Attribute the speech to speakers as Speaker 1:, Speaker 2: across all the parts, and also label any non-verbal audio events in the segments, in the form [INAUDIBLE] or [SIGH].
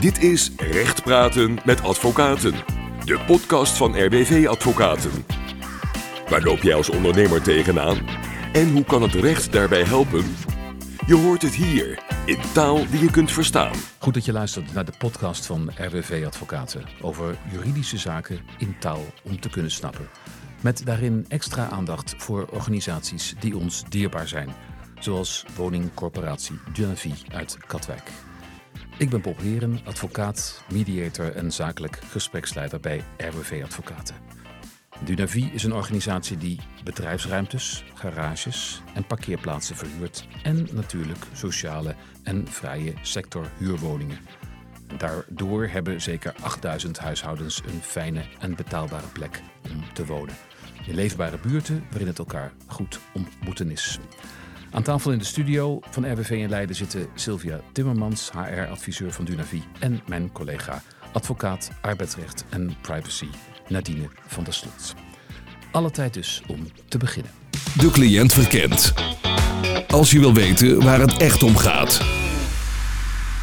Speaker 1: Dit is Recht Praten met Advocaten, de podcast van RWV Advocaten. Waar loop jij als ondernemer tegenaan? En hoe kan het recht daarbij helpen? Je hoort het hier, in taal die je kunt verstaan.
Speaker 2: Goed dat je luistert naar de podcast van RWV Advocaten over juridische zaken in taal om te kunnen snappen. Met daarin extra aandacht voor organisaties die ons dierbaar zijn, zoals woningcorporatie Dunavie uit Katwijk. Ik ben Bob Heren, advocaat, mediator en zakelijk gespreksleider bij RWV Advocaten. Dunavie is een organisatie die bedrijfsruimtes, garages en parkeerplaatsen verhuurt en natuurlijk sociale en vrije sector huurwoningen. Daardoor hebben zeker 8000 huishoudens een fijne en betaalbare plek om te wonen. In leefbare buurten waarin het elkaar goed ontmoeten is. Aan tafel in de studio van RWV in Leiden zitten Sylvia Timmermans, HR-adviseur van Dunavie, en mijn collega, advocaat arbeidsrecht en privacy, Nadine van der Slot. Alle tijd dus om te beginnen.
Speaker 1: De cliënt verkent. Als je wil weten waar het echt om gaat.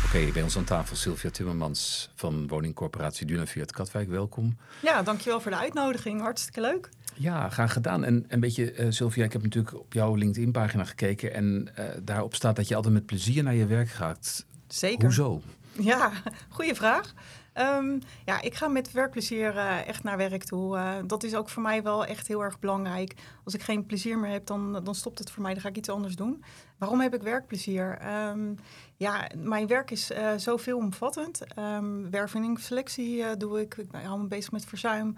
Speaker 2: Oké, bij ons aan tafel Sylvia Timmermans van woningcorporatie Dunavie uit Katwijk. Welkom.
Speaker 3: Ja, dankjewel voor de uitnodiging. Hartstikke leuk.
Speaker 2: Ja, graag gedaan. En een beetje, uh, Sylvia, ik heb natuurlijk op jouw LinkedIn-pagina gekeken. En uh, daarop staat dat je altijd met plezier naar je werk gaat.
Speaker 3: Zeker.
Speaker 2: Hoezo?
Speaker 3: Ja, [LAUGHS] goede vraag. Um, ja, ik ga met werkplezier uh, echt naar werk toe. Uh, dat is ook voor mij wel echt heel erg belangrijk. Als ik geen plezier meer heb, dan, dan stopt het voor mij. Dan ga ik iets anders doen. Waarom heb ik werkplezier? Um, ja, mijn werk is uh, zo veelomvattend. Um, werving selectie doe ik. Ik hou me bezig met verzuim.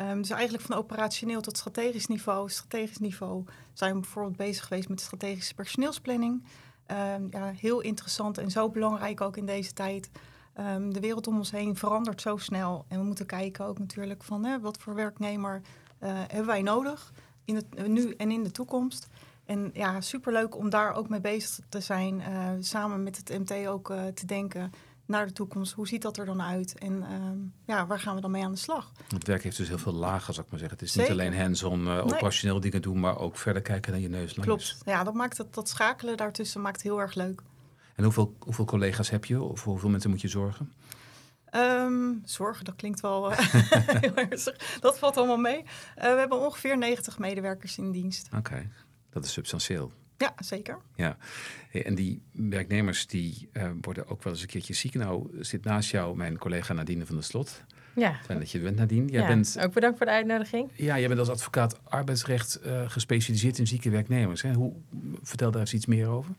Speaker 3: Um, dus eigenlijk van operationeel tot strategisch niveau. Strategisch niveau zijn we bijvoorbeeld bezig geweest met strategische personeelsplanning. Um, ja, heel interessant en zo belangrijk ook in deze tijd. Um, de wereld om ons heen verandert zo snel. En we moeten kijken ook natuurlijk van hè, wat voor werknemer uh, hebben wij nodig in het, nu en in de toekomst. En ja, superleuk om daar ook mee bezig te zijn. Uh, samen met het MT ook te denken naar de toekomst. Hoe ziet dat er dan uit? En um, ja, waar gaan we dan mee aan de slag?
Speaker 2: Het werk heeft dus heel veel lagen, zou ik maar zeggen. Het is Zeker. niet alleen hands-on uh, operationeel nee. dingen doen, maar ook verder kijken naar je neus.
Speaker 3: Klopt. Ja, dat maakt het, dat schakelen daartussen maakt heel erg leuk.
Speaker 2: En hoeveel, hoeveel collega's heb je? Of voor hoeveel mensen moet je zorgen?
Speaker 3: Um, zorgen, dat klinkt wel uh, [LAUGHS] heel ernstig. Dat valt allemaal mee. Uh, we hebben ongeveer 90 medewerkers in dienst.
Speaker 2: Oké, okay. dat is substantieel.
Speaker 3: Ja, zeker.
Speaker 2: Ja, en die werknemers die uh, worden ook wel eens een keertje ziek. Nou zit naast jou mijn collega Nadine van der Slot.
Speaker 4: Ja.
Speaker 2: Fijn dat je er bent, Nadine.
Speaker 4: Jij ja, bent, ook bedankt voor de uitnodiging.
Speaker 2: Ja, jij bent als advocaat arbeidsrecht uh, gespecialiseerd in zieke werknemers. Hè? Hoe, vertel daar eens iets meer over.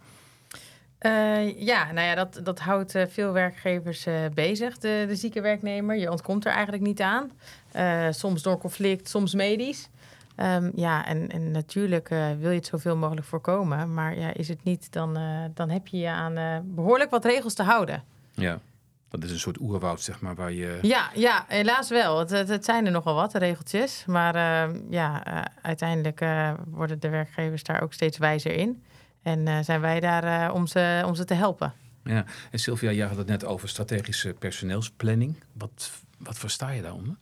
Speaker 4: Uh, ja, nou ja, dat, dat houdt uh, veel werkgevers uh, bezig, de, de zieke werknemer. Je ontkomt er eigenlijk niet aan. soms door conflict, soms medisch. Um, ja, en, en natuurlijk wil je het zoveel mogelijk voorkomen. Maar ja, is het niet, dan, dan heb je je aan behoorlijk wat regels te houden.
Speaker 2: Ja, dat is een soort oerwoud, zeg maar, waar je...
Speaker 4: Ja, ja helaas wel. Het, het, het zijn er nogal wat, regeltjes. Maar ehm, ja, uiteindelijk worden de werkgevers daar ook steeds wijzer in. En zijn wij daar om, ze, om ze te helpen.
Speaker 2: Ja, en Sylvia, jij had het net over strategische personeelsplanning. Wat, wat versta je daaronder?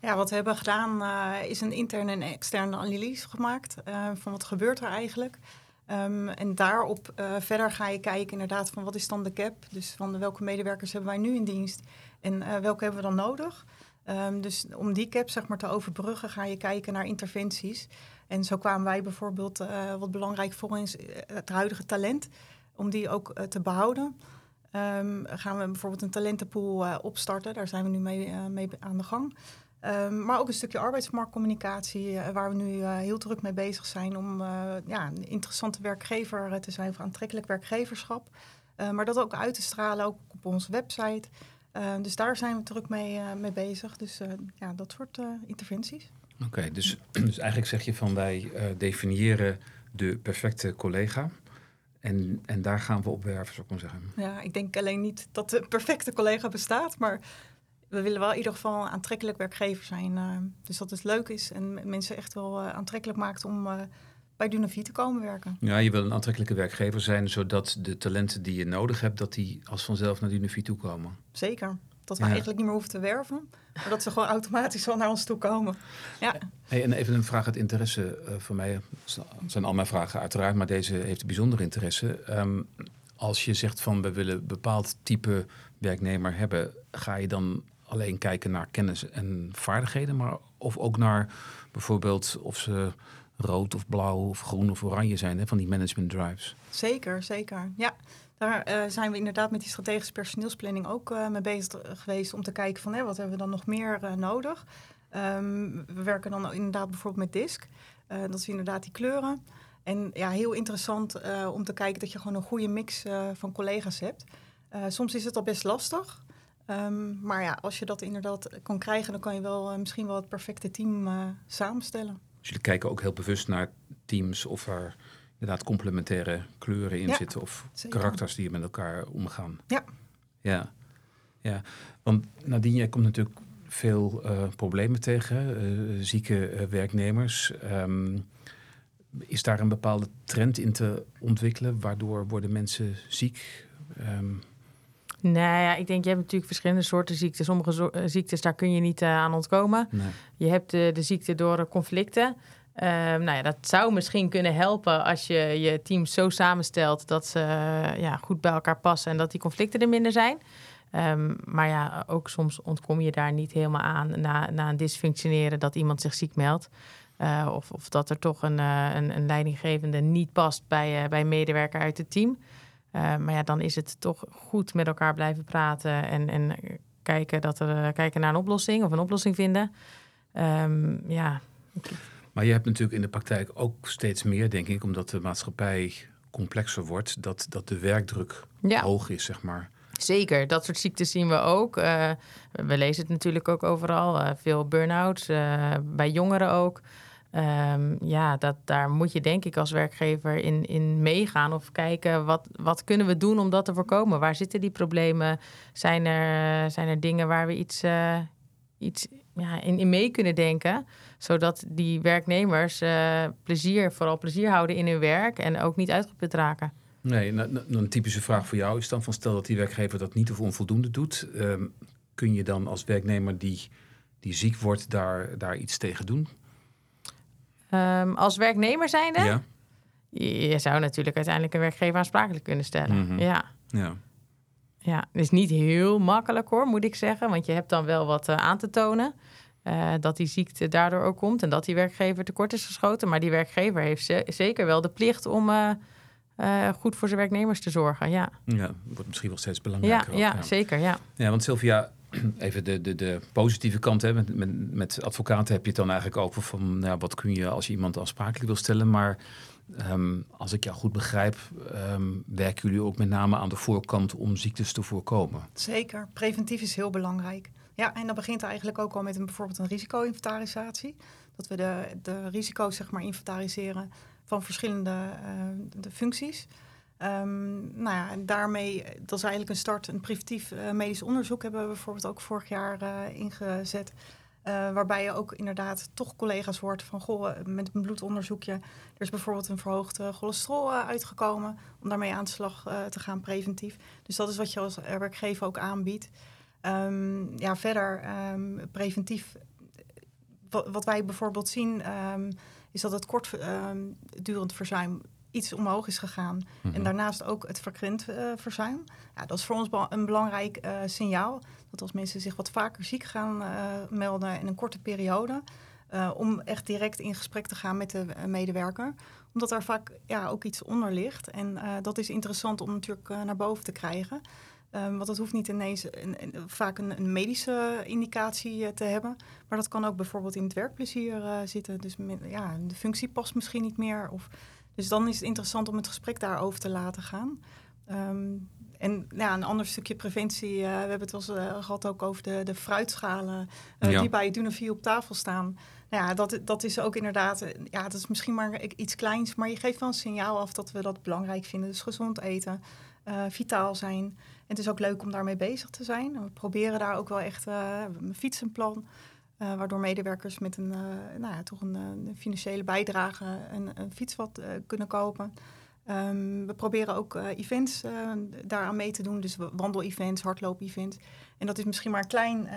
Speaker 3: Ja, wat we hebben gedaan uh, is een interne en externe analyse gemaakt van wat gebeurt er eigenlijk. Um, en daarop verder ga je kijken inderdaad van wat is dan de cap. Dus van welke medewerkers hebben wij nu in dienst en welke hebben we dan nodig. Um, dus om die cap zeg maar, te overbruggen ga je kijken naar interventies. En zo kwamen wij bijvoorbeeld, wat belangrijk voor ons, het huidige talent, om die ook te behouden. Um, gaan we bijvoorbeeld een talentenpool opstarten, daar zijn we nu mee, mee aan de gang. Um, maar ook een stukje arbeidsmarktcommunicatie, waar we nu heel druk mee bezig zijn om ja, een interessante werkgever te zijn voor aantrekkelijk werkgeverschap. maar dat ook uit te stralen, ook op onze website. dus daar zijn we druk mee, mee bezig. Dus ja, dat soort interventies.
Speaker 2: Oké, okay, dus, [CLEARS THROAT] dus eigenlijk zeg je van wij definiëren de perfecte collega. En, en daar gaan we op werven, zou ik maar zeggen.
Speaker 3: Ja, ik denk alleen niet dat de perfecte collega bestaat, maar we willen wel in ieder geval een aantrekkelijk werkgever zijn. Uh, dus dat het leuk is en mensen echt wel uh, aantrekkelijk maakt om bij Dunavie te komen werken.
Speaker 2: Ja, je wil een aantrekkelijke werkgever zijn, zodat de talenten die je nodig hebt, dat die als vanzelf naar Dunavie toe komen.
Speaker 3: Zeker. Dat we ja. eigenlijk niet meer hoeven te werven. Maar dat ze gewoon automatisch wel naar ons toe komen. Ja.
Speaker 2: Hey, en even een vraag uit interesse voor mij. Dat zijn al mijn vragen uiteraard, maar deze heeft een bijzonder interesse. Um, als je zegt van we willen een bepaald type werknemer hebben, ga je dan alleen kijken naar kennis en vaardigheden, maar of ook naar bijvoorbeeld of ze rood of blauw of groen of oranje zijn, hè, van die management drives.
Speaker 3: Zeker, zeker. Ja, daar uh, zijn we inderdaad met die strategische personeelsplanning ook uh, mee bezig geweest om te kijken van hè, wat hebben we dan nog meer uh, nodig. Um, we werken dan inderdaad bijvoorbeeld met DISC. dat is inderdaad die kleuren. En ja, heel interessant om te kijken dat je gewoon een goede mix van collega's hebt. soms is het al best lastig. Um, maar ja, als je dat inderdaad kan krijgen, dan kan je wel misschien wel het perfecte team samenstellen.
Speaker 2: Dus jullie kijken ook heel bewust naar teams of er inderdaad complementaire kleuren in zitten of karakters die met elkaar omgaan.
Speaker 3: Ja.
Speaker 2: Ja, ja. want Nadine, jij komt natuurlijk veel uh, problemen tegen, zieke werknemers. Um, is daar een bepaalde trend in te ontwikkelen? Waardoor worden mensen ziek? Um,
Speaker 4: nou ja, ik denk, je hebt natuurlijk verschillende soorten ziekten. Sommige ziektes, daar kun je niet aan ontkomen. Nee. Je hebt de, de ziekte door conflicten. Um, nou ja, dat zou misschien kunnen helpen als je je team zo samenstelt dat ze ja, goed bij elkaar passen en dat die conflicten er minder zijn. Um, maar ja, ook soms ontkom je daar niet helemaal aan na, na een dysfunctioneren dat iemand zich ziek meldt. Uh, of, of dat er toch een, een, een, leidinggevende niet past bij, bij een medewerker uit het team. Maar ja, dan is het toch goed met elkaar blijven praten en, en kijken, dat er, kijken naar een oplossing of een oplossing vinden. Um, ja.
Speaker 2: Maar je hebt natuurlijk in de praktijk ook steeds meer, denk ik, omdat de maatschappij complexer wordt, dat, dat de werkdruk hoog is, zeg maar.
Speaker 4: Zeker, dat soort ziektes zien we ook. Uh, we lezen het natuurlijk ook overal. Uh, veel burn-outs, bij jongeren ook. Um, ja, dat, daar moet je denk ik als werkgever in, in meegaan of kijken wat, wat kunnen we doen om dat te voorkomen. Waar zitten die problemen? Zijn er, zijn er dingen waar we iets, iets ja, in, in mee kunnen denken? Zodat die werknemers uh, plezier, vooral plezier houden in hun werk en ook niet uitgeput raken.
Speaker 2: Nee, een typische vraag voor jou is dan van stel dat die werkgever dat niet of onvoldoende doet. Um, kun je dan als werknemer die, die ziek wordt daar, daar iets tegen doen?
Speaker 4: Um, als werknemer zijnde? Ja. Je zou natuurlijk uiteindelijk een werkgever aansprakelijk kunnen stellen. Mm -hmm. Ja.
Speaker 2: ja.
Speaker 4: Ja, het is niet heel makkelijk hoor, moet ik zeggen. Want je hebt dan wel wat uh, aan te tonen. Uh, dat die ziekte daardoor ook komt en dat die werkgever tekort is geschoten. Maar die werkgever heeft ze zeker wel de plicht om uh, uh, goed voor zijn werknemers te zorgen. Ja,
Speaker 2: ja wordt misschien wel steeds belangrijker.
Speaker 4: Ja, ja, ja. zeker. Ja.
Speaker 2: ja, want Sylvia, [CLEARS THROAT] even de, de, de positieve kant. Hè. Met, met, met advocaten heb je het dan eigenlijk over van nou, wat kun je als je iemand aansprakelijk wil stellen. Maar um, als ik jou goed begrijp, um, werken jullie ook met name aan de voorkant om ziektes te voorkomen.
Speaker 3: Zeker, preventief is heel belangrijk. Ja, en dat begint eigenlijk ook al met een, bijvoorbeeld een risico-inventarisatie. Dat we de, de risico's zeg maar inventariseren van verschillende uh, de functies. Um, nou ja, en daarmee, dat is eigenlijk een start, een preventief uh, medisch onderzoek hebben we bijvoorbeeld ook vorig jaar uh, ingezet. waarbij je ook inderdaad toch collega's hoort van, goh, met een bloedonderzoekje, er is bijvoorbeeld een verhoogde cholesterol uitgekomen, om daarmee aan de slag te gaan preventief. Dus dat is wat je als werkgever ook aanbiedt. Um, ja, verder um, preventief. Wat, wat, wij bijvoorbeeld zien, is dat het kortdurend verzuim iets omhoog is gegaan. Mm -hmm. En daarnaast ook het frequent uh, verzuim. Ja, dat is voor ons een belangrijk uh, signaal. Dat als mensen zich wat vaker ziek gaan uh, melden in een korte periode. om echt direct in gesprek te gaan met de medewerker. Omdat daar vaak ja, ook iets onder ligt. En dat is interessant om natuurlijk naar boven te krijgen. Um, want dat hoeft niet ineens een, een, vaak een, een, medische indicatie uh, te hebben. Maar dat kan ook bijvoorbeeld in het werkplezier uh, zitten. Dus ja, de functie past misschien niet meer. Of, dus dan is het interessant om het gesprek daarover te laten gaan. Um, en ja, een ander stukje preventie. Uh, we hebben het wel eens gehad ook over de, de fruitschalen ja. die bij Dunavie op tafel staan. Nou ja, dat, dat is ook inderdaad, ja, dat is misschien maar iets kleins. Maar je geeft wel een signaal af dat we dat belangrijk vinden. Dus gezond eten, vitaal zijn het is ook leuk om daarmee bezig te zijn. We proberen daar ook wel echt uh, een fietsenplan. Uh, waardoor medewerkers met een, uh, nou ja, toch een, een, financiële bijdrage een, een fiets wat kunnen kopen. Um, we proberen ook events daaraan mee te doen. Dus wandel-events, hardloop-events. En dat is misschien maar een klein,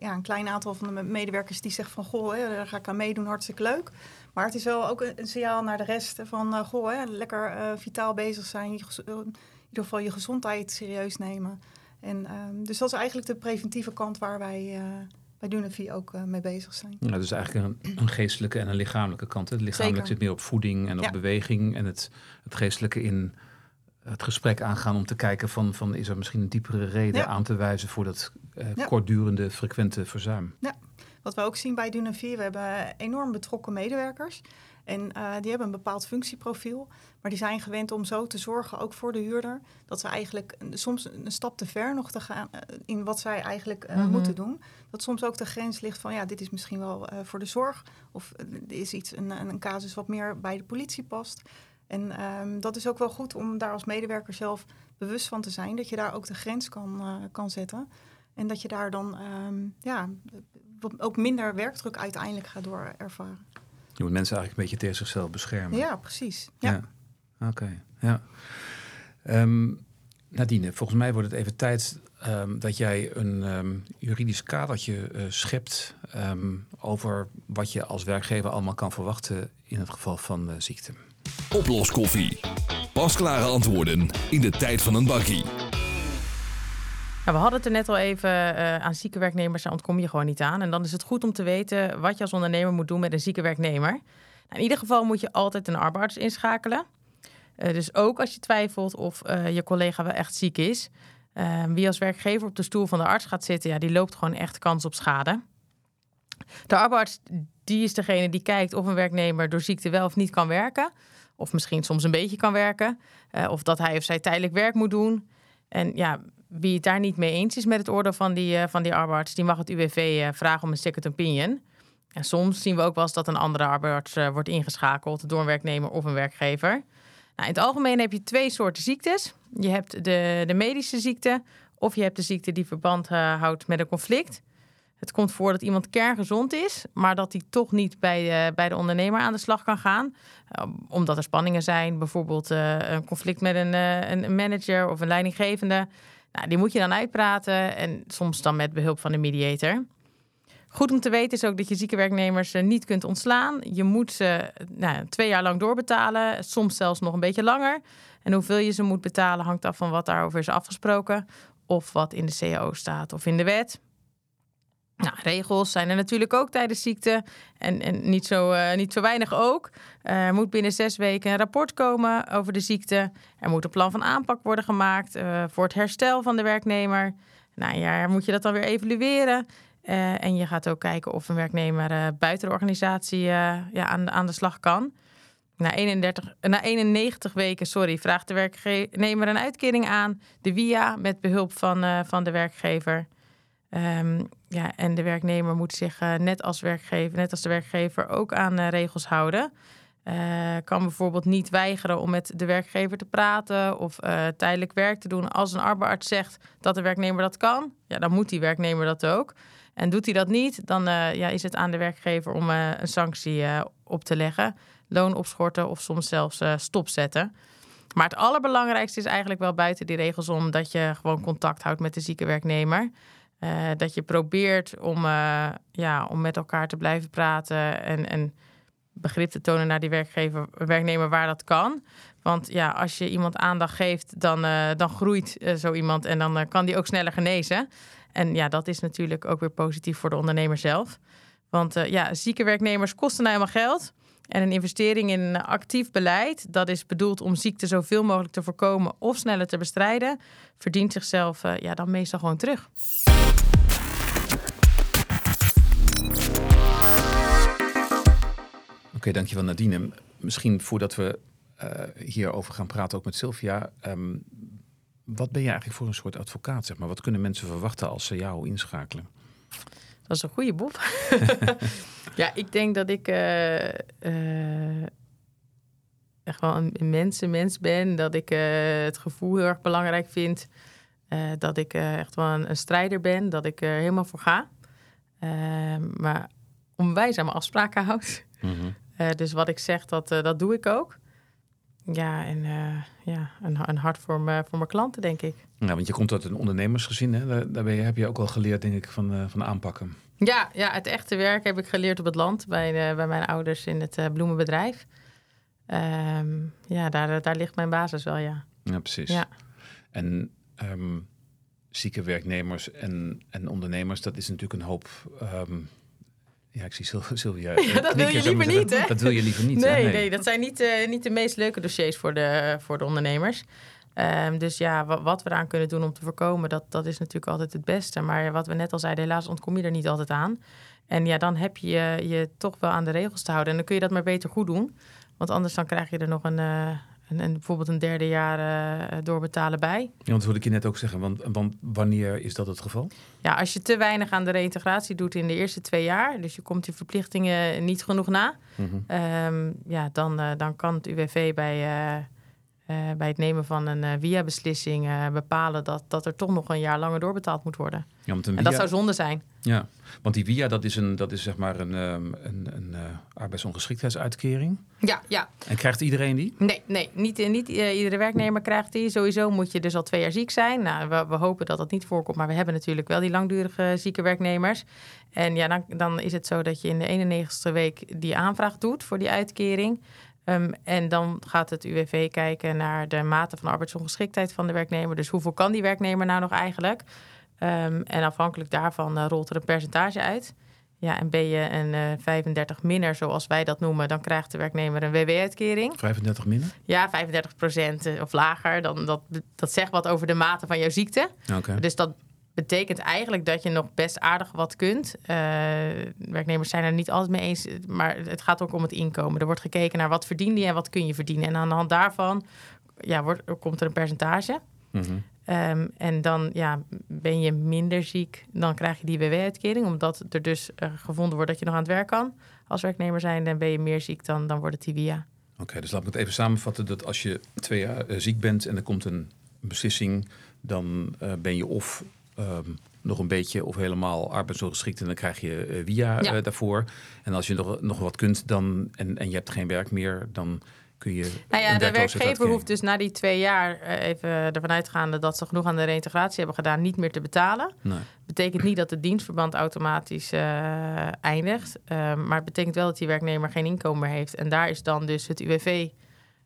Speaker 3: ja, een klein aantal van de medewerkers die zeggen van... goh, hè, daar ga ik aan meedoen, hartstikke leuk. Maar het is wel ook een, signaal naar de rest van... goh, hè, lekker vitaal bezig zijn, ieder geval je gezondheid serieus nemen. En, ehm, dus dat is eigenlijk de preventieve kant waar wij bij Dunavie ook uh, mee bezig zijn.
Speaker 2: Ja, dus eigenlijk een, een, geestelijke en een lichamelijke kant. Het lichamelijk zit meer op voeding en op beweging. En het, het geestelijke in het gesprek aangaan om te kijken van, van is er misschien een diepere reden aan te wijzen voor dat uh, kortdurende, frequente verzuim.
Speaker 3: Ja, wat we ook zien bij Dunavie, we hebben enorm betrokken medewerkers. En uh, die hebben een bepaald functieprofiel. Maar die zijn gewend om zo te zorgen, ook voor de huurder, dat ze eigenlijk soms een stap te ver nog te gaan uh, in wat zij eigenlijk uh, mm -hmm. moeten doen. Dat soms ook de grens ligt van ja, dit is misschien wel voor de zorg. Of er is iets, een, een casus wat meer bij de politie past. En um, dat is ook wel goed om daar als medewerker zelf bewust van te zijn. Dat je daar ook de grens kan, kan zetten. En dat je daar dan um, ja, ook minder werkdruk uiteindelijk gaat door ervaren.
Speaker 2: Je moet mensen eigenlijk een beetje tegen zichzelf beschermen.
Speaker 3: Ja, precies. Ja.
Speaker 2: ja. Oké, okay. ja. Um, Nadine, volgens mij wordt het even tijd um, dat jij een um, juridisch kadertje uh, schept over wat je als werkgever allemaal kan verwachten in het geval van uh, ziekte.
Speaker 1: Oploskoffie. Pasklare antwoorden in de tijd van een bakkie.
Speaker 4: Nou, we hadden het er net al even uh, aan zieke werknemers, daar ontkom je gewoon niet aan. En dan is het goed om te weten wat je als ondernemer moet doen met een zieke werknemer. Nou, in ieder geval moet je altijd een arbeidsarts inschakelen. Uh, dus ook als je twijfelt of uh, je collega wel echt ziek is. wie als werkgever op de stoel van de arts gaat zitten, ja, die loopt gewoon echt kans op schade. De arbeidsarts die is degene die kijkt of een werknemer door ziekte wel of niet kan werken. Of misschien soms een beetje kan werken. of dat hij of zij tijdelijk werk moet doen. En ja, wie het daar niet mee eens is met het oordeel van die, uh, van die arbeidsarts, die mag het UWV uh, vragen om een second opinion. En soms zien we ook wel eens dat een andere arbeidsarts uh, wordt ingeschakeld door een werknemer of een werkgever. Nou, in het algemeen heb je twee soorten ziektes. Je hebt de, de medische ziekte of je hebt de ziekte die verband houdt met een conflict. Het komt voor dat iemand kerngezond is, maar dat hij toch niet bij bij de ondernemer aan de slag kan gaan. omdat er spanningen zijn, bijvoorbeeld een conflict met een, een manager of een leidinggevende. Nou, die moet je dan uitpraten en soms dan met behulp van de mediator. Goed om te weten is ook dat je zieke werknemers niet kunt ontslaan. Je moet ze nou, twee jaar lang doorbetalen, soms zelfs nog een beetje langer. En hoeveel je ze moet betalen hangt af van wat daarover is afgesproken. Of wat in de CAO staat of in de wet. Nou, regels zijn er natuurlijk ook tijdens ziekte. En, en niet, zo, uh, niet zo weinig ook. Er moet binnen zes weken een rapport komen over de ziekte. Er moet een plan van aanpak worden gemaakt uh, voor het herstel van de werknemer. Nou ja, moet je dat dan weer evalueren. en je gaat ook kijken of een werknemer buiten de organisatie ja, aan, aan de slag kan. Na, 31, na 91 weken sorry, vraagt de werknemer een uitkering aan, de WIA, met behulp van, van de werkgever. Um, ja, en de werknemer moet zich uh, net als werkgever, net als de werkgever, ook aan uh, regels houden. Uh, kan bijvoorbeeld niet weigeren om met de werkgever te praten of tijdelijk werk te doen. Als een arbeidsarts zegt dat de werknemer dat kan, ja, dan moet die werknemer dat ook. En doet hij dat niet, dan ja, is het aan de werkgever om een sanctie op te leggen. Loon opschorten of soms zelfs stopzetten. Maar het allerbelangrijkste is eigenlijk wel buiten die regels om dat je gewoon contact houdt met de zieke werknemer. Uh, dat je probeert om, uh, ja, om met elkaar te blijven praten en, en begrip te tonen naar die werkgever, werknemer waar dat kan. Want ja, als je iemand aandacht geeft, dan, uh, dan groeit zo iemand en dan kan die ook sneller genezen. En ja, dat is natuurlijk ook weer positief voor de ondernemer zelf. Want ja, zieke werknemers kosten nou helemaal geld. En een investering in actief beleid, dat is bedoeld om ziekte zoveel mogelijk te voorkomen of sneller te bestrijden, verdient zichzelf ja, dan meestal gewoon terug.
Speaker 2: Oké, dankjewel Nadine. Misschien voordat we uh, hierover gaan praten, ook met Sylvia. Um, wat ben je eigenlijk voor een soort advocaat? Zeg maar? Wat kunnen mensen verwachten als ze jou inschakelen?
Speaker 4: Dat is een goede boef. [LAUGHS] ja, ik denk dat ik uh, uh, echt wel een, mensenmens ben. Dat ik het gevoel heel erg belangrijk vind. dat ik echt wel een, een, strijder ben. Dat ik er helemaal voor ga. Maar onwijs aan mijn afspraken houd. Mm -hmm. Uh, dus wat ik zeg, dat, dat doe ik ook. Ja, en uh, ja, een, een hart voor, me, voor mijn klanten, denk ik.
Speaker 2: Ja, want je komt uit een ondernemersgezin, hè? Daar, daar je, heb je ook al geleerd, denk ik, van, van aanpakken.
Speaker 4: Ja, ja, het echte werk heb ik geleerd op het land bij, bij mijn ouders in het bloemenbedrijf. Um, ja, daar, daar ligt mijn basis wel, ja.
Speaker 2: Ja, precies. Ja. En ehm, zieke werknemers en, en ondernemers, dat is natuurlijk een hoop. ehm, ja, ik zie Syl- [LAUGHS] Sylvia. [LAUGHS] eh,
Speaker 4: dat wil je liever niet, hè?
Speaker 2: Dat wil je liever niet. hè?
Speaker 4: Nee, nee, dat zijn niet, eh, niet de meest leuke dossiers voor de, voor de ondernemers. Ehm, dus ja, wa- wat we eraan kunnen doen om te voorkomen, dat, dat is natuurlijk altijd het beste. Maar wat we net al zeiden, helaas ontkom je er niet altijd aan. En ja, dan heb je je, je toch wel aan de regels te houden. En dan kun je dat maar beter goed doen. Want anders dan krijg je er nog een, eh, een bijvoorbeeld een derde jaar eh, doorbetalen bij.
Speaker 2: Ja, want dat wilde ik je net ook zeggen. Want, want wanneer is dat het geval?
Speaker 4: Ja, als je te weinig aan de reïntegratie doet in de eerste twee jaar, dus je komt je verplichtingen niet genoeg na,
Speaker 2: Mhm.
Speaker 4: Ehm, ja, dan, eh, dan kan het UWV bij, eh, bij het nemen van een eh via-beslissing eh, bepalen dat, dat er toch nog een jaar langer doorbetaald moet worden.
Speaker 2: Ja, want een
Speaker 4: En dat
Speaker 2: via-
Speaker 4: zou zonde zijn.
Speaker 2: Ja, want die via dat is, een, dat is zeg maar een, ehm, een, een arbeidsongeschiktheidsuitkering.
Speaker 4: Ja, ja.
Speaker 2: En krijgt iedereen die?
Speaker 4: Nee, nee niet, niet iedere werknemer krijgt die. Sowieso moet je dus al twee jaar ziek zijn. Nou, we, we hopen dat dat niet voorkomt, maar we hebben natuurlijk wel die langdurige zieke werknemers. En ja, dan, dan is het zo dat je in de 91ste week die aanvraag doet voor die uitkering. Ehm, en dan gaat het UWV kijken naar de mate van arbeidsongeschiktheid van de werknemer. Dus hoeveel kan die werknemer nou nog eigenlijk? Ehm, en afhankelijk daarvan eh, rolt er een percentage uit. Ja, en ben je een eh 35 minner, zoals wij dat noemen, dan krijgt de werknemer een WW-uitkering.
Speaker 2: 35 minder?
Speaker 4: Ja, 35 procent of lager. Dan, dat, dat zegt wat over de mate van jouw ziekte.
Speaker 2: Oké.
Speaker 4: Dus dat betekent eigenlijk dat je nog best aardig wat kunt. Eh, werknemers zijn er niet altijd mee eens, maar het gaat ook om het inkomen. Er wordt gekeken naar wat verdien je en wat kun je verdienen. En aan de hand daarvan ja, wordt, komt er een percentage.
Speaker 2: Mhm.
Speaker 4: Ehm, en dan ja, ben je minder ziek, dan krijg je die WW-uitkering. Omdat er dus eh, gevonden wordt dat je nog aan het werk kan als werknemer zijn. En ben je meer ziek, dan, dan wordt het die via.
Speaker 2: Oké, dus laat me het even samenvatten. Dat als je twee jaar eh, ziek bent en er komt een beslissing, dan ben je of ehm, nog een beetje of helemaal arbeidsongeschikt en dan krijg je eh, via
Speaker 4: Ja.
Speaker 2: eh, daarvoor. En als je nog, nog wat kunt dan, en, en je hebt geen werk meer, dan kun je.
Speaker 4: Nou ja, de werkgever hoeft dus na die twee jaar eh, even ervan uitgaande dat ze genoeg aan de reintegratie hebben gedaan, niet meer te betalen.
Speaker 2: Nee.
Speaker 4: Betekent niet dat het dienstverband automatisch eindigt. eh, maar het betekent wel dat die werknemer geen inkomen meer heeft. En daar is dan dus het UWV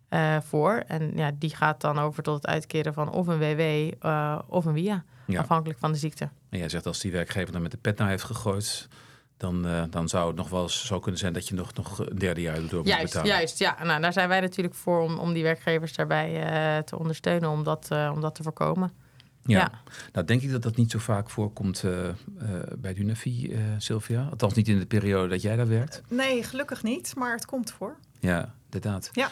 Speaker 4: eh, voor. En ja, die gaat dan over tot het uitkeren van of een WW eh, of een WIA.
Speaker 2: Ja.
Speaker 4: Afhankelijk van de ziekte.
Speaker 2: En jij zegt als die werkgever dan met de pet naar heeft gegooid, dan, eh, dan zou het nog wel eens zo kunnen zijn dat je nog, nog een derde jaar door moet
Speaker 4: Juist,
Speaker 2: betalen.
Speaker 4: juist. Ja, nou, daar zijn wij natuurlijk voor om, om die werkgevers daarbij eh, te ondersteunen om dat, eh, om dat te voorkomen.
Speaker 2: Ja.
Speaker 4: Ja.
Speaker 2: Nou, denk ik dat dat niet zo vaak voorkomt eh, eh, bij Dunafi, eh Sylvia. Althans niet in de periode dat jij daar werkt.
Speaker 3: Nee, gelukkig niet, maar het komt voor.
Speaker 2: Ja, inderdaad.
Speaker 3: Ja.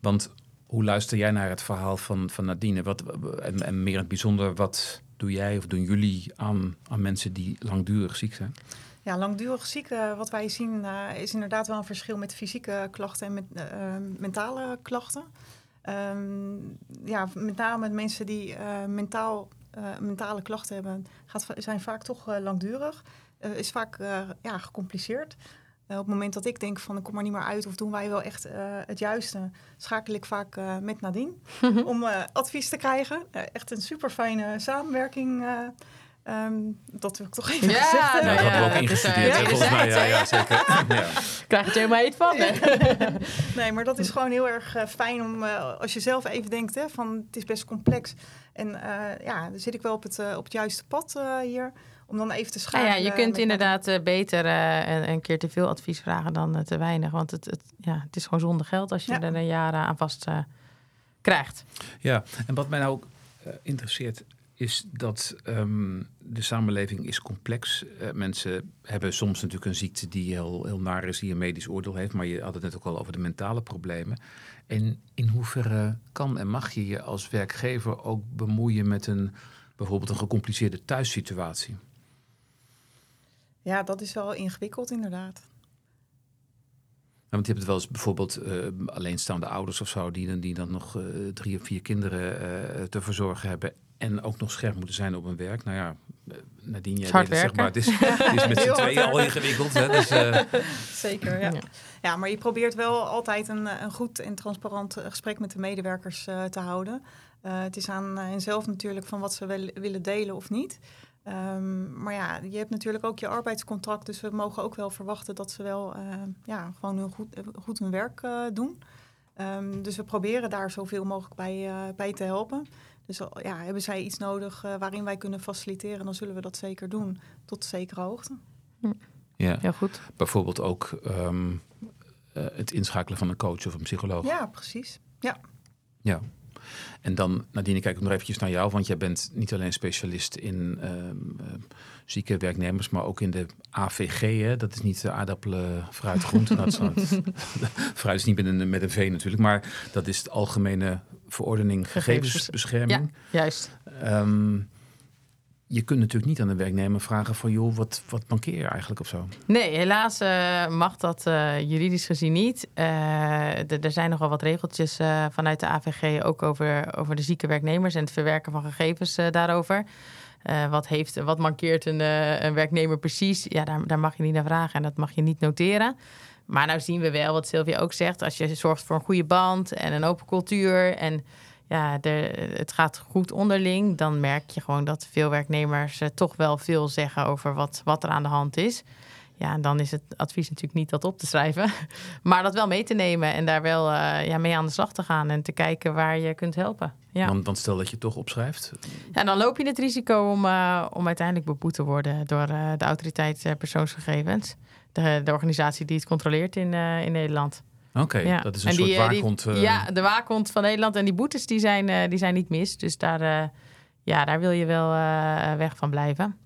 Speaker 2: Want hoe luister jij naar het verhaal van, van Nadine? Wat, en, en meer in het bijzonder, wat doe jij of doen jullie aan, aan mensen die langdurig ziek zijn?
Speaker 3: Ja, langdurig zieken, wat wij zien, eh, is inderdaad wel een verschil met fysieke klachten en met eh, eh, mentale klachten. Ehm, ja, met name mensen die eh, mentaal, eh, mentale klachten hebben, gaat, zijn vaak toch eh, langdurig. Eh, is vaak eh, ja, gecompliceerd. Eh, op het moment dat ik denk van ik kom er niet meer uit of doen wij wel echt eh, het juiste, schakel ik vaak eh, met Nadine om eh, advies te krijgen. Eh, echt een super fijne samenwerking. eh, ehm, dat wil ik toch even
Speaker 4: Ja,
Speaker 3: gezegd hebben.
Speaker 4: nou
Speaker 2: dat hadden we
Speaker 4: ja,
Speaker 2: ook ingestudeerd, hè, volgens mij. Ja, ja, zeker. [LAUGHS] Ja.
Speaker 4: Krijg je er helemaal heet van. hè? [LAUGHS]
Speaker 3: Nee, maar dat is gewoon heel erg fijn om, eh, als je zelf even denkt, hè, van het is best complex. En eh, ja, dan zit ik wel op het, op het juiste pad eh, hier, om dan even te
Speaker 4: Nou
Speaker 3: schakelen.
Speaker 4: ja, je kunt inderdaad eh, beter eh, een, een keer te veel advies vragen dan eh, te weinig. Want het, het, ja, het is gewoon zonde geld als je
Speaker 3: Ja.
Speaker 4: er een jaar aan vast eh, krijgt.
Speaker 2: Ja, en wat mij nou ook interesseert is dat ehm, de samenleving is complex. Eh, mensen hebben soms natuurlijk een ziekte die heel, heel naar is, die een medisch oordeel heeft. Maar je had het net ook al over de mentale problemen. En in hoeverre kan en mag je je als werkgever ook bemoeien met een bijvoorbeeld een gecompliceerde thuissituatie?
Speaker 3: Ja, dat is wel ingewikkeld inderdaad.
Speaker 2: Ja, want je hebt het wel eens bijvoorbeeld eh, alleenstaande ouders of zo, die dan, die dan nog eh, drie of vier kinderen eh, te verzorgen hebben. En ook nog scherp moeten zijn op hun werk. Nou ja, Nadine, jij weet het, zeg maar. Het is,
Speaker 4: werken.
Speaker 2: het is met [LAUGHS] z'n tweeën al ingewikkeld. Hè? Dus, eh, [LAUGHS]
Speaker 3: Zeker, ja.
Speaker 4: Ja.
Speaker 3: maar je probeert wel altijd een, een goed en transparant gesprek met de medewerkers eh, te houden. Eh, het is aan hen zelf natuurlijk van wat ze wel, willen delen of niet. Ehm, maar ja, je hebt natuurlijk ook je arbeidscontract, dus we mogen ook wel verwachten dat ze wel eh, ja, gewoon hun goed, eh, goed hun werk eh, doen. Ehm, dus we proberen daar zoveel mogelijk bij, eh, bij te helpen. Dus ja, hebben zij iets nodig waarin wij kunnen faciliteren, dan zullen we dat zeker doen, tot zekere hoogte.
Speaker 2: Ja.
Speaker 4: Heel goed.
Speaker 2: Bijvoorbeeld ook ehm, eh, het inschakelen van een coach of een psycholoog.
Speaker 3: Ja, precies.
Speaker 2: Ja. En dan, Nadine, kijk ik nog eventjes naar jou. Want jij bent niet alleen specialist in eh, zieke werknemers, maar ook in de AVG. Hè? Dat is niet de aardappelen, fruit, groente. [LAUGHS] dat is, [LAUGHS] fruit is niet met een, met een V natuurlijk. Maar dat is de algemene verordening gegevensbescherming.
Speaker 4: Juist.
Speaker 2: Ehm, je kunt natuurlijk niet aan de werknemer vragen van... joh, wat, wat mankeer je eigenlijk of zo?
Speaker 4: Nee, helaas eh, mag dat eh, juridisch gezien niet. Eh, er zijn nogal wat regeltjes vanuit de AVG ook over, over de zieke werknemers en het verwerken van gegevens daarover. Wat, heeft, wat mankeert een, een werknemer precies? Ja, daar, daar mag je niet naar vragen en dat mag je niet noteren. Maar nou zien we wel, wat Sylvia ook zegt, als je zorgt voor een goede band en een open cultuur en ja, de, het gaat goed onderling, dan merk je gewoon dat veel werknemers eh, toch wel veel zeggen over wat, wat er aan de hand is. Ja, en dan is het advies natuurlijk niet dat op te schrijven, [LAUGHS] maar dat wel mee te nemen en daar wel eh, ja, mee aan de slag te gaan en te kijken waar je kunt helpen. Ja.
Speaker 2: Want, want stel dat je het toch opschrijft.
Speaker 4: Ja, dan loop je het risico om, eh, om uiteindelijk beboet te worden door de autoriteit persoonsgegevens. De, de organisatie die het controleert in, in Nederland.
Speaker 2: Oké,
Speaker 4: Ja.
Speaker 2: dat is een
Speaker 4: En
Speaker 2: soort
Speaker 4: die, eh, die-
Speaker 2: waakhond. eh,
Speaker 4: Ja, de waakhond van Nederland. En die boetes die zijn, eh, die zijn niet mis. Dus daar, ja, daar wil je wel weg van blijven.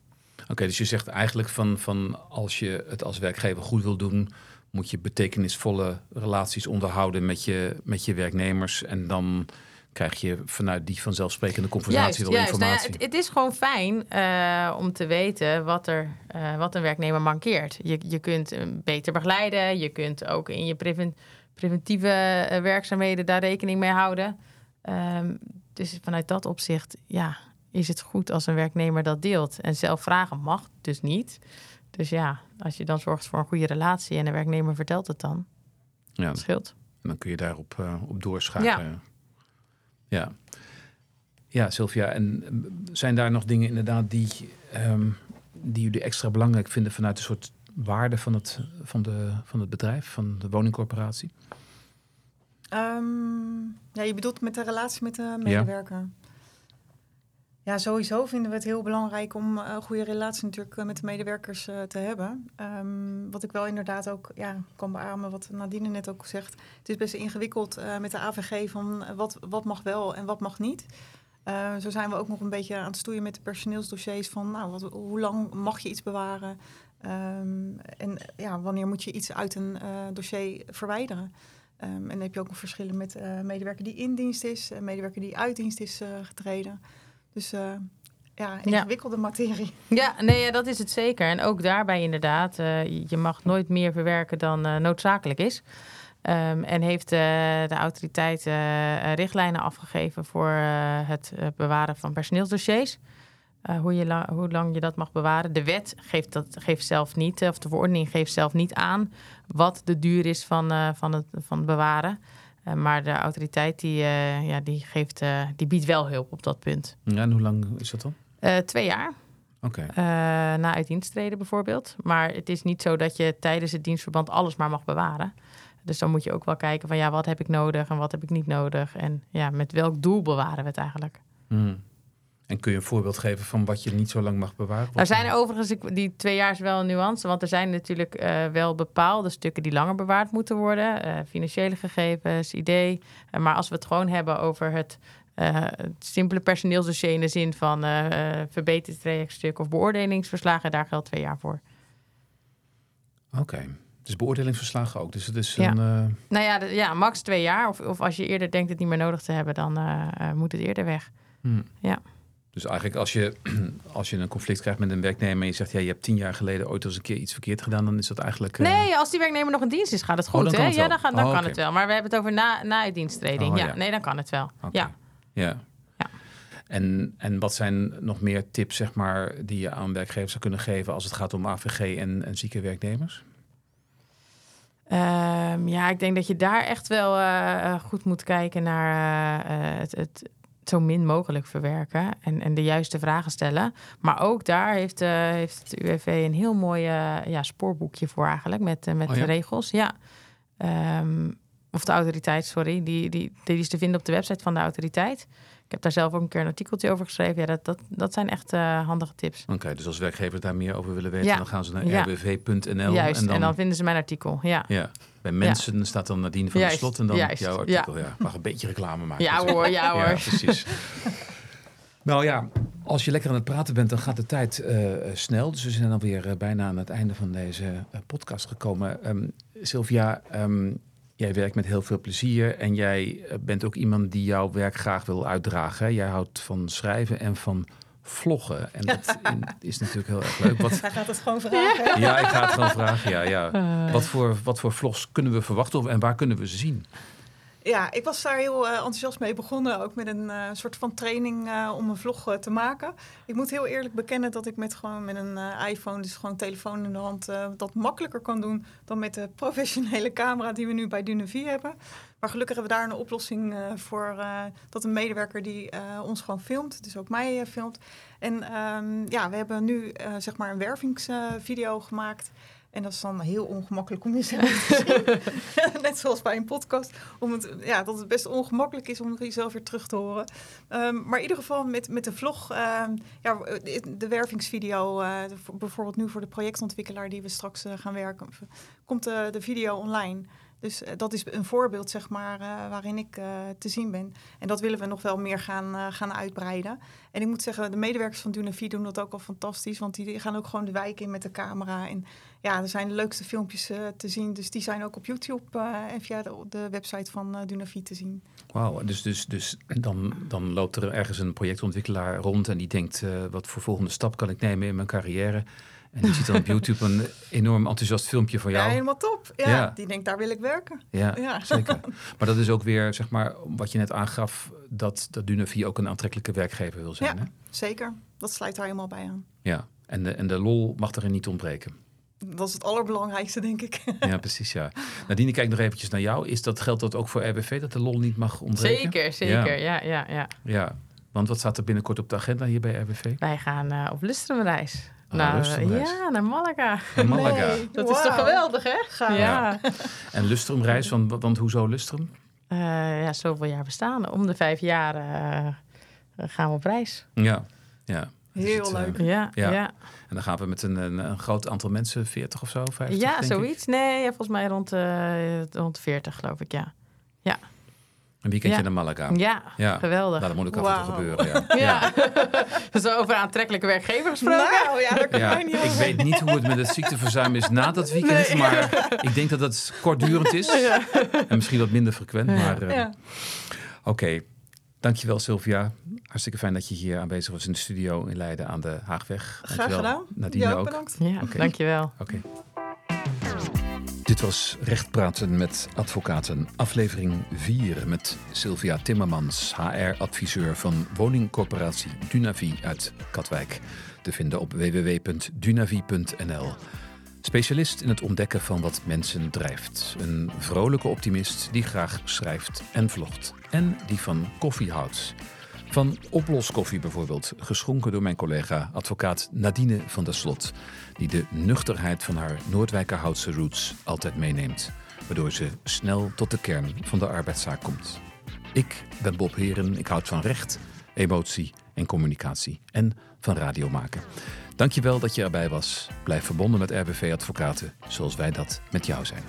Speaker 2: Oké, dus je zegt eigenlijk van, van als je het als werkgever goed wil doen, moet je betekenisvolle relaties onderhouden met je, met je werknemers. En dan krijg je vanuit die vanzelfsprekende conversatie wel
Speaker 4: Nou ja,
Speaker 2: informatie.
Speaker 4: het, het is gewoon fijn eh, om te weten wat, er, eh, wat een werknemer mankeert. Je, je kunt hem beter begeleiden. Je kunt ook in je preven- preventieve eh, werkzaamheden daar rekening mee houden. Ehm, dus vanuit dat opzicht ja, is het goed als een werknemer dat deelt. En zelf vragen mag dus niet. Dus ja, als je dan zorgt voor een goede relatie en de werknemer vertelt het dan,
Speaker 2: ja,
Speaker 4: dat scheelt.
Speaker 2: dan kun je daarop eh, op doorschakelen. Ja. Ja. Sylvia, en zijn daar nog dingen inderdaad die, ehm, die jullie extra belangrijk vinden vanuit een soort waarde van het, van, de, van het bedrijf, van de woningcorporatie?
Speaker 3: Ehm, ja, je bedoelt met de relatie met de medewerker. Ja, sowieso vinden we het heel belangrijk om eh, een goede relatie natuurlijk eh, met de medewerkers eh, te hebben. Ehm, wat ik wel inderdaad ook ja, kan beamen, wat Nadine net ook zegt. Het is best ingewikkeld met de AVG van wat, wat mag wel en wat mag niet. Eh, zo zijn we ook nog een beetje aan het stoeien met de personeelsdossiers van nou, wat, hoe lang mag je iets bewaren? Ehm, en ja, wanneer moet je iets uit een dossier verwijderen? Ehm, en dan heb je ook nog verschillen met medewerker die in dienst is, en medewerker die uit dienst is getreden. Dus eh, ja, ingewikkelde materie.
Speaker 4: Ja, nee, ja, dat is het zeker. En ook daarbij inderdaad, eh, je mag nooit meer verwerken dan eh, noodzakelijk is. Ehm, en heeft de autoriteit richtlijnen afgegeven voor het bewaren van personeelsdossiers. Hoe, je la- hoe lang je dat mag bewaren. De wet geeft dat geeft zelf niet, of de verordening geeft zelf niet aan wat de duur is van, van, het, van het bewaren. Eh, maar de autoriteit die, eh, ja, die, geeft, eh, die biedt wel hulp op dat punt.
Speaker 2: Ja, en hoe lang is dat dan?
Speaker 4: Twee jaar.
Speaker 2: Oké.
Speaker 4: Na uit dienst treden bijvoorbeeld. Maar het is niet zo dat je tijdens het dienstverband alles maar mag bewaren. Dus dan moet je ook wel kijken van ja, wat heb ik nodig en wat heb ik niet nodig. En ja, met welk doel bewaren we het eigenlijk?
Speaker 2: Hmm. En kun je een voorbeeld geven van wat je niet zo lang mag bewaren?
Speaker 4: Er zijn er overigens, die twee jaar is wel een nuance. Want er zijn natuurlijk eh, wel bepaalde stukken die langer bewaard moeten worden. Eh, financiële gegevens, idee. Eh, maar als we het gewoon hebben over het, het simpele personeelsdossier... in de zin van eh, verbeterd trajectstuk of beoordelingsverslagen... daar geldt twee jaar voor.
Speaker 2: Oké. Dus beoordelingsverslagen ook. Dus het is
Speaker 4: Ja.
Speaker 2: een... eh,
Speaker 4: Nou ja, ja max twee jaar. Of, of als je eerder denkt het niet meer nodig te hebben, dan moet het eerder weg.
Speaker 2: hmm.
Speaker 4: Ja.
Speaker 2: Dus eigenlijk als je, [CLEARS THROAT] als je een conflict krijgt met een werknemer... en je zegt, ja, je hebt tien jaar geleden ooit eens een keer iets verkeerd gedaan... dan is dat eigenlijk... eh,
Speaker 4: Nee, als die werknemer nog in dienst is, gaat het
Speaker 2: Oh,
Speaker 4: goed.
Speaker 2: dan
Speaker 4: hè?
Speaker 2: het
Speaker 4: Ja, dan, dan
Speaker 2: Oh,
Speaker 4: kan het wel. Maar we hebben het over na, na uitdiensttreding.
Speaker 2: Oh,
Speaker 4: ja.
Speaker 2: ja.
Speaker 4: nee, dan kan het wel. Ja.
Speaker 2: Ja.
Speaker 4: Ja.
Speaker 2: En, en wat zijn nog meer tips, zeg maar, die je aan werkgevers zou kunnen geven als het gaat om AVG en, en zieke werknemers?
Speaker 4: Ehm, ja, ik denk dat je daar echt wel eh, eh, goed moet kijken naar het, het zo min mogelijk verwerken en, en de juiste vragen stellen. Maar ook daar heeft, eh, heeft het UWV een heel mooi eh, ja, spoorboekje voor eigenlijk met, eh, met
Speaker 2: Oh ja?
Speaker 4: regels. Ja. Ehm, of de autoriteit, sorry. Die, die, die is te vinden op de website van de autoriteit. Heb daar zelf ook een keer een artikeltje over geschreven. Ja, dat, dat, dat zijn echt uh, handige tips.
Speaker 2: Oké, dus als werkgevers daar meer over willen weten,
Speaker 4: Ja.
Speaker 2: dan gaan ze naar
Speaker 4: Ja.
Speaker 2: rbv.nl.
Speaker 4: Juist, en dan... vinden ze mijn artikel. Ja,
Speaker 2: ja, bij mensen staat dan Nadine van
Speaker 4: Juist,
Speaker 2: der Slot en dan
Speaker 4: juist,
Speaker 2: jouw artikel. Ja. Mag een beetje reclame maken.
Speaker 4: ja hoor, ja [LAUGHS] hoor.
Speaker 2: Precies. [LAUGHS] nou ja, als je lekker aan het praten bent, dan gaat de tijd eh, snel. Dus we zijn alweer eh, bijna aan het einde van deze eh, podcast gekomen. Ehm, Sylvia, ehm, jij werkt met heel veel plezier en jij eh, bent ook iemand die jouw werk graag wil uitdragen. hè? Jij houdt van schrijven en van vloggen. En dat [LAUGHS] in- is natuurlijk heel erg leuk. Wat,
Speaker 3: Hij gaat het gewoon vragen.
Speaker 2: ja, ik ga het gewoon vragen. Ja, ja. [LAUGHS] Wat, voor, wat voor vlogs kunnen we verwachten of- en waar kunnen we ze zien?
Speaker 3: Ja, ik was daar heel eh, enthousiast mee begonnen. Ook met een eh, soort van training eh, om een vlog te maken. Ik moet heel eerlijk bekennen dat ik met gewoon met een iPhone, dus gewoon telefoon in de hand, dat makkelijker kan doen dan met de [LAUGHS] professionele camera die we nu bij Dune hebben. Maar gelukkig hebben we daar een oplossing voor dat een medewerker die ons gewoon filmt, dus ook mij filmt. En ehm, ja, we hebben nu zeg maar een wervingsvideo gemaakt. En dat is dan heel ongemakkelijk om jezelf te [LAUGHS] zien. [LAUGHS] Net zoals bij een podcast. Om het, ja, dat het best ongemakkelijk is om jezelf weer terug te horen. Ehm, maar in ieder geval met, met de vlog. ehm, ja, de wervingsvideo. eh, voor- bijvoorbeeld nu voor de projectontwikkelaar die we straks eh, gaan werken. Komt de, de video online. Dus eh, dat is een voorbeeld, zeg maar, eh, waarin ik eh, te zien ben. En dat willen we nog wel meer gaan, eh, gaan uitbreiden. En ik moet zeggen, de medewerkers van Dunavie doen dat ook al fantastisch. Want die gaan ook gewoon de wijk in met de camera. En ja, er zijn de leukste filmpjes eh, te zien. Dus die zijn ook op YouTube eh, en via de, de website van Dunavie te zien.
Speaker 2: Wauw, dus, dus, dus dan, dan loopt er ergens een projectontwikkelaar rond en die denkt, wat voor volgende stap kan ik nemen in mijn carrière? En die ziet dan op [LAUGHS] YouTube een enorm enthousiast filmpje van
Speaker 3: Ja,
Speaker 2: jou.
Speaker 3: helemaal top. Ja,
Speaker 2: Ja.
Speaker 3: die denkt, daar wil ik werken.
Speaker 2: Ja,
Speaker 3: Ja.
Speaker 2: zeker. [LAUGHS] Maar dat is ook weer, zeg maar, wat je net aangaf, dat, dat Dunavie ook een aantrekkelijke werkgever wil zijn.
Speaker 3: Ja.
Speaker 2: Hè?
Speaker 3: Zeker, dat sluit daar helemaal bij aan.
Speaker 2: Ja, en de, en de lol mag erin niet ontbreken.
Speaker 3: Dat is het allerbelangrijkste, denk ik. [LAUGHS]
Speaker 2: Ja, precies, ja. Nadine, ik kijk nog eventjes naar jou. Is dat, geldt dat ook voor RBV, dat de lol niet mag ontbreken?
Speaker 4: Zeker, zeker. Ja, ja, ja.
Speaker 2: Ja, want wat staat er binnenkort op de agenda hier bij RBV?
Speaker 4: Wij gaan eh, op lustrumreis.
Speaker 2: Oh,
Speaker 4: naar,
Speaker 2: lustrumreis.
Speaker 4: Ja, naar Malaga.
Speaker 2: Malaga.
Speaker 3: Nee.
Speaker 4: Dat is toch geweldig, hè?
Speaker 3: Gaaf.
Speaker 4: Ja.
Speaker 2: En Lustrumreis, want, want hoezo Lustrum?
Speaker 4: Eh, ja, zoveel jaar bestaan. Om de vijf jaar eh, gaan we op reis.
Speaker 2: Ja, ja.
Speaker 3: Heel
Speaker 2: het, eh,
Speaker 3: leuk.
Speaker 4: Ja,
Speaker 2: Ja.
Speaker 4: ja. ja.
Speaker 2: En dan gaan we met een, een, een groot aantal mensen, 40 of zo, 50 denk ik.
Speaker 4: zoiets. Nee, ja, volgens mij rond, eh rond 40, geloof ik, ja.
Speaker 2: Een weekendje
Speaker 4: Ja.
Speaker 2: naar Malaga.
Speaker 4: Ja,
Speaker 2: Ja.
Speaker 4: geweldig.
Speaker 2: Nou, dat moet ook af en toe
Speaker 3: Wauw.
Speaker 2: gebeuren, ja. [LAUGHS]
Speaker 4: ja. Zo [LAUGHS] over aantrekkelijke werkgever gesproken.
Speaker 3: Nou ja, daar kan
Speaker 2: Ja, ik weet niet hoe het met het ziekteverzuim is na dat weekend, maar ik denk dat het kortdurend is. En misschien wat minder frequent, maar eh,
Speaker 3: Ja.
Speaker 2: oké. Dankjewel Sylvia. Hartstikke fijn dat je hier aanwezig was in de studio in Leiden aan de Haagweg.
Speaker 3: Graag gedaan.
Speaker 2: Nadine
Speaker 3: Jij ook bedankt.
Speaker 4: Ja, dankjewel.
Speaker 2: Oké. Dit was Recht Praten met Advocaten, aflevering 4 met Sylvia Timmermans, HR-adviseur van woningcorporatie Dunavi uit Katwijk. Te vinden op www.dunavi.nl. Specialist in het ontdekken van wat mensen drijft. Een vrolijke optimist die graag schrijft en vlogt. En die van koffie houdt. Van oploskoffie bijvoorbeeld, geschonken door mijn collega advocaat Nadine van der Slot, die de nuchterheid van haar Noordwijkerhoutse roots altijd meeneemt, waardoor ze snel tot de kern van de arbeidszaak komt. Ik ben Bob Heren, ik houd van recht, emotie en communicatie en van radio maken. Dankjewel dat je erbij was. Blijf verbonden met RBV Advocaten, zoals wij dat met jou zijn.